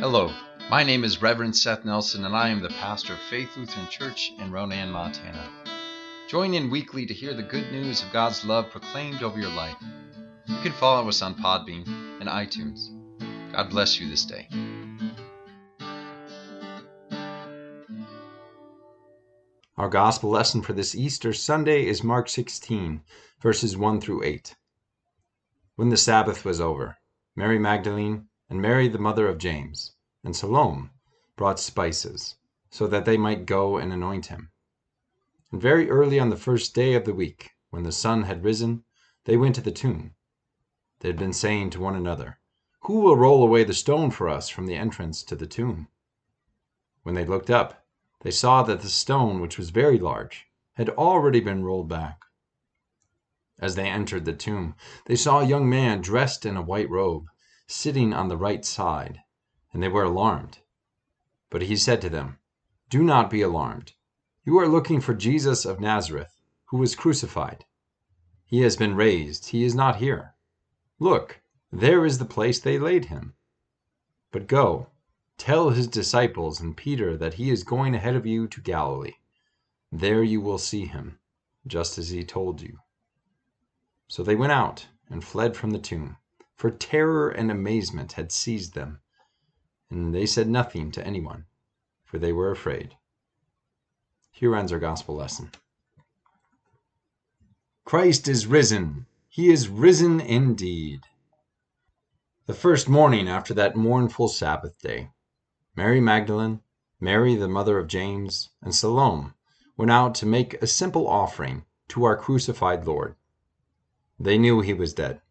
Hello, my name is Reverend Seth Nelson, and I am the pastor of Faith Lutheran Church in Ronan, Montana. Join in weekly to hear the good news of God's love proclaimed over your life. You can follow us on Podbean and iTunes. God bless you this day. Our gospel lesson for this Easter Sunday is Mark 16, verses 1 through 8. When the Sabbath was over, Mary Magdalene and Mary the mother of James and Salome brought spices, so that they might go and anoint him. And very early on the first day of the week, when the sun had risen, they went to the tomb. They had been saying to one another, Who will roll away the stone for us from the entrance to the tomb? When they looked up, they saw that the stone, which was very large, had already been rolled back. As they entered the tomb, they saw a young man dressed in a white robe, sitting on the right side, and they were alarmed. But he said to them, Do not be alarmed. You are looking for Jesus of Nazareth, who was crucified. He has been raised, he is not here. Look, there is the place they laid him. But go, tell his disciples and Peter that he is going ahead of you to Galilee. There you will see him, just as he told you. So they went out and fled from the tomb, for terror and amazement had seized them. And they said nothing to anyone, for they were afraid. Here ends our gospel lesson. Christ is risen. He is risen indeed. The first morning after that mournful Sabbath day, Mary Magdalene, Mary the mother of James, and Salome went out to make a simple offering to our crucified Lord. They knew he was dead,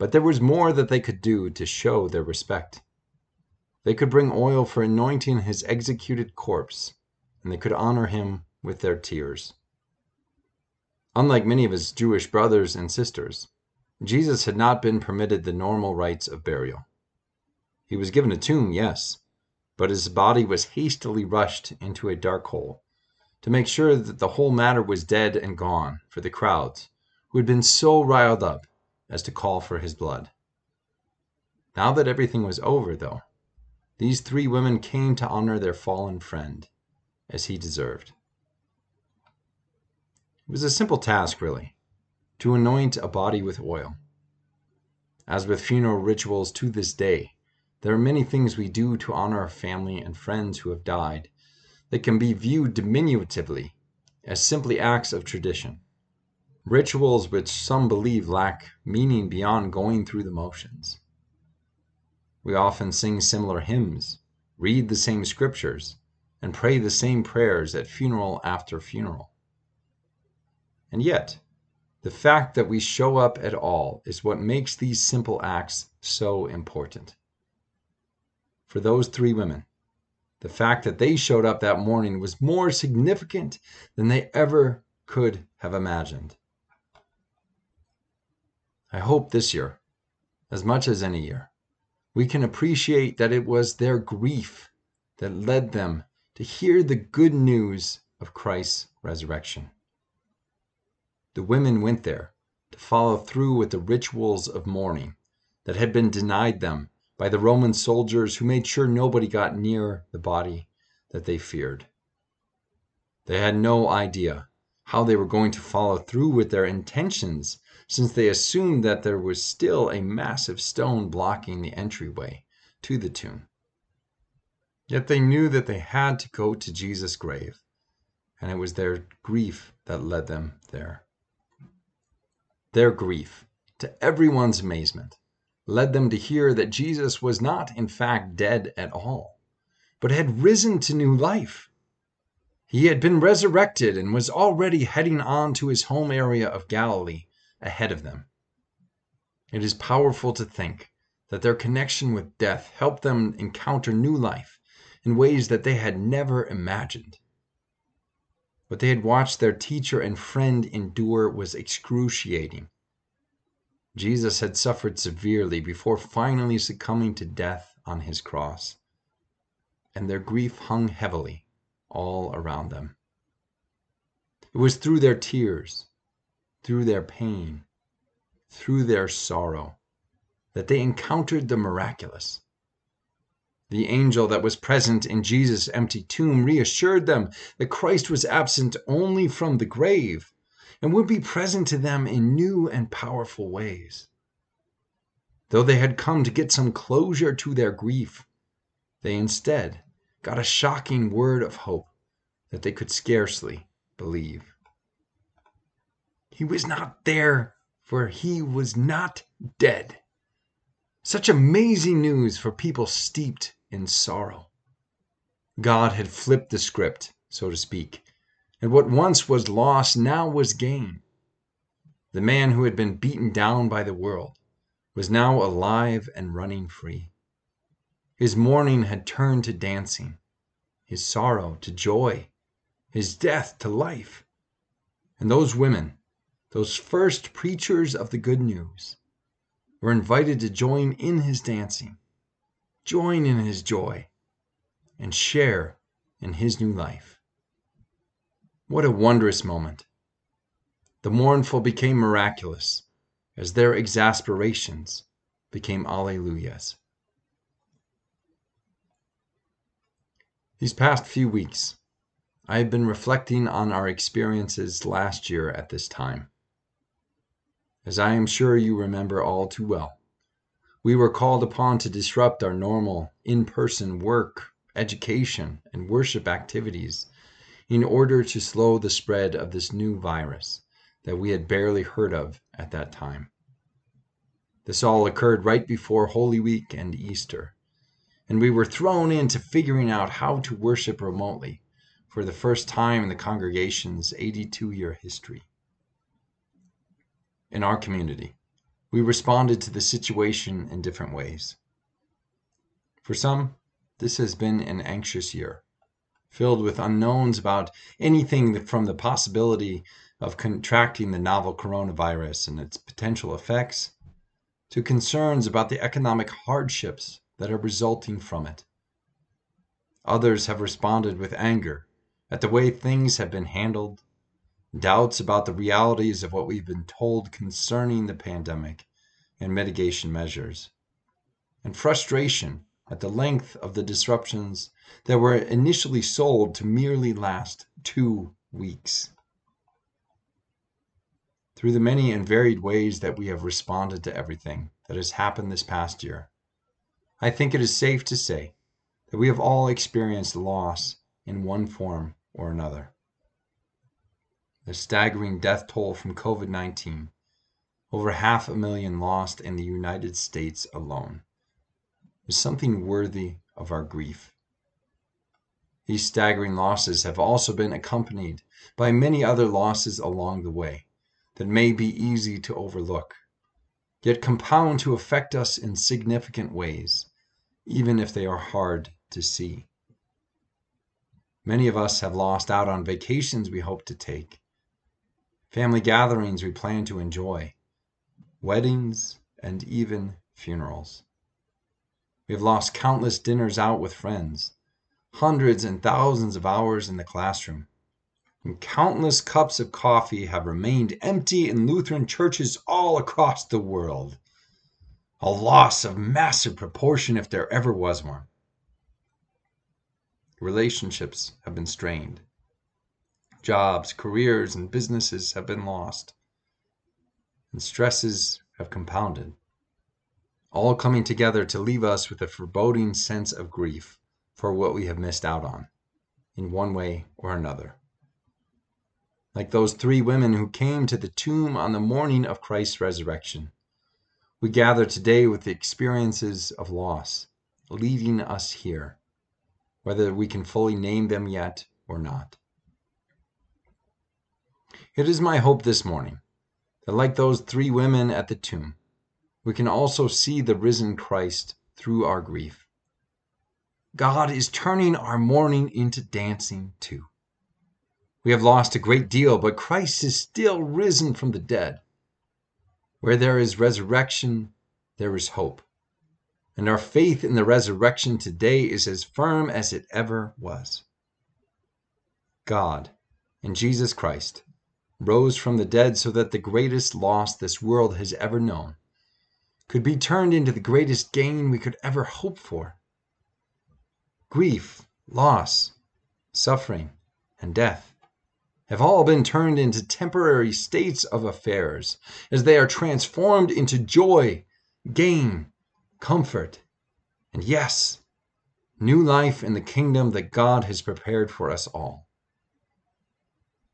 but there was more that they could do to show their respect. They could bring oil for anointing his executed corpse, and they could honor him with their tears. Unlike many of his Jewish brothers and sisters, Jesus had not been permitted the normal rites of burial. He was given a tomb, yes, but his body was hastily rushed into a dark hole to make sure that the whole matter was dead and gone for the crowds who had been so riled up as to call for his blood. Now that everything was over, though, these three women came to honor their fallen friend, as he deserved. It was a simple task, really, to anoint a body with oil. As with funeral rituals to this day, there are many things we do to honor our family and friends who have died that can be viewed diminutively as simply acts of tradition, rituals which some believe lack meaning beyond going through the motions. We often sing similar hymns, read the same scriptures, and pray the same prayers at funeral after funeral. And yet, the fact that we show up at all is what makes these simple acts so important. For those three women, the fact that they showed up that morning was more significant than they ever could have imagined. I hope this year, as much as any year, we can appreciate that it was their grief that led them to hear the good news of Christ's resurrection. The women went there to follow through with the rituals of mourning that had been denied them by the Roman soldiers who made sure nobody got near the body that they feared. They had no idea how they were going to follow through with their intentions since they assumed that there was still a massive stone blocking the entryway to the tomb. Yet they knew that they had to go to Jesus' grave, and it was their grief that led them there. Their grief, to everyone's amazement, led them to hear that Jesus was not, in fact, dead at all, but had risen to new life. He had been resurrected and was already heading on to his home area of Galilee ahead of them. It is powerful to think that their connection with death helped them encounter new life in ways that they had never imagined. What they had watched their teacher and friend endure was excruciating. Jesus had suffered severely before finally succumbing to death on his cross, and their grief hung heavily all around them. It was through their tears, through their pain, through their sorrow, that they encountered the miraculous. The angel that was present in Jesus' empty tomb reassured them that Christ was absent only from the grave and would be present to them in new and powerful ways. Though they had come to get some closure to their grief, they instead got a shocking word of hope that they could scarcely believe. He was not there, for he was not dead. Such amazing news for people steeped in sorrow. God had flipped the script, so to speak, and what once was lost now was gain. The man who had been beaten down by the world was now alive and running free. His mourning had turned to dancing, his sorrow to joy, his death to life. And those women, those first preachers of the good news, were invited to join in his dancing, join in his joy, and share in his new life. What a wondrous moment! The mournful became miraculous as their exasperations became alleluias. These past few weeks, I have been reflecting on our experiences last year at this time. As I am sure you remember all too well, we were called upon to disrupt our normal in person work, education, and worship activities in order to slow the spread of this new virus that we had barely heard of at that time. This all occurred right before Holy Week and Easter, and we were thrown into figuring out how to worship remotely for the first time in the congregation's 82 year history. In our community, we responded to the situation in different ways. For some, this has been an anxious year, filled with unknowns about anything from the possibility of contracting the novel coronavirus and its potential effects to concerns about the economic hardships that are resulting from it. Others have responded with anger at the way things have been handled, doubts about the realities of what we've been told concerning the pandemic and mitigation measures, and frustration at the length of the disruptions that were initially sold to merely last two weeks. Through the many and varied ways that we have responded to everything that has happened this past year, I think it is safe to say that we have all experienced loss in one form or another. The staggering death toll from COVID 19, over half a million lost in the United States alone, is something worthy of our grief. These staggering losses have also been accompanied by many other losses along the way that may be easy to overlook, yet compound to affect us in significant ways, even if they are hard to see. Many of us have lost out on vacations we hope to take, family gatherings we plan to enjoy, weddings, and even funerals. We have lost countless dinners out with friends, hundreds and thousands of hours in the classroom, and countless cups of coffee have remained empty in Lutheran churches all across the world. A loss of massive proportion if there ever was one. Relationships have been strained. Jobs, careers, and businesses have been lost. And stresses have compounded, all coming together to leave us with a foreboding sense of grief for what we have missed out on, in one way or another. Like those three women who came to the tomb on the morning of Christ's resurrection, we gather today with the experiences of loss, leading us here whether we can fully name them yet or not. It is my hope this morning that, like those three women at the tomb, we can also see the risen Christ through our grief. God is turning our mourning into dancing too. We have lost a great deal, but Christ is still risen from the dead. Where there is resurrection, there is hope and our faith in the resurrection today is as firm as it ever was. God, and Jesus Christ, rose from the dead so that the greatest loss this world has ever known could be turned into the greatest gain we could ever hope for. grief, loss, suffering, and death have all been turned into temporary states of affairs as they are transformed into joy, gain, comfort, and yes, new life in the kingdom that God has prepared for us all.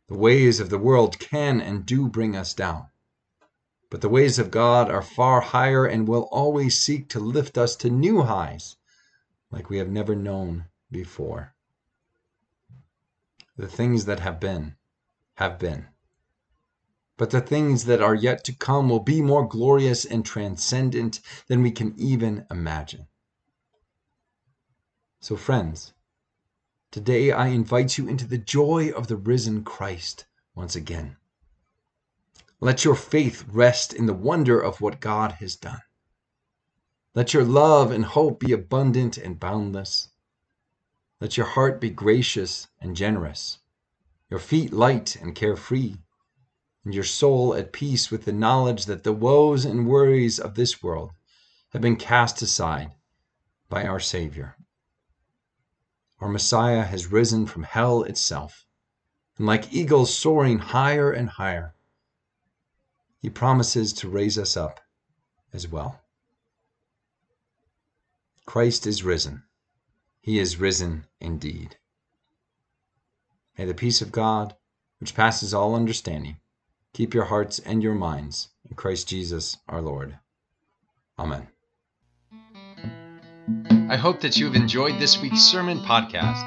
The ways of the world can and do bring us down, but the ways of God are far higher and will always seek to lift us to new highs like we have never known before. The things that have been have been. But the things that are yet to come will be more glorious and transcendent than we can even imagine. So, friends, today I invite you into the joy of the risen Christ once again. Let your faith rest in the wonder of what God has done. Let your love and hope be abundant and boundless. Let your heart be gracious and generous your feet light and carefree, and your soul at peace with the knowledge that the woes and worries of this world have been cast aside by our Savior. Our Messiah has risen from hell itself, and like eagles soaring higher and higher, he promises to raise us up as well. Christ is risen. He is risen indeed. May the peace of God, which passes all understanding, keep your hearts and your minds in Christ Jesus our Lord. Amen. I hope that you have enjoyed this week's sermon podcast.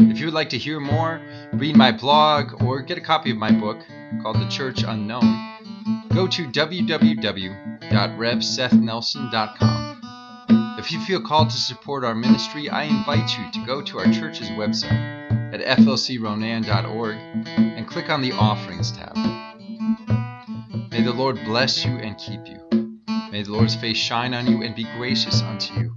If you would like to hear more, read my blog, or get a copy of my book called The Church Unknown, go to www.revsethnelson.com. If you feel called to support our ministry, I invite you to go to our church's website at flcronan.org and click on the Offerings tab. May the Lord bless you and keep you. May the Lord's face shine on you and be gracious unto you.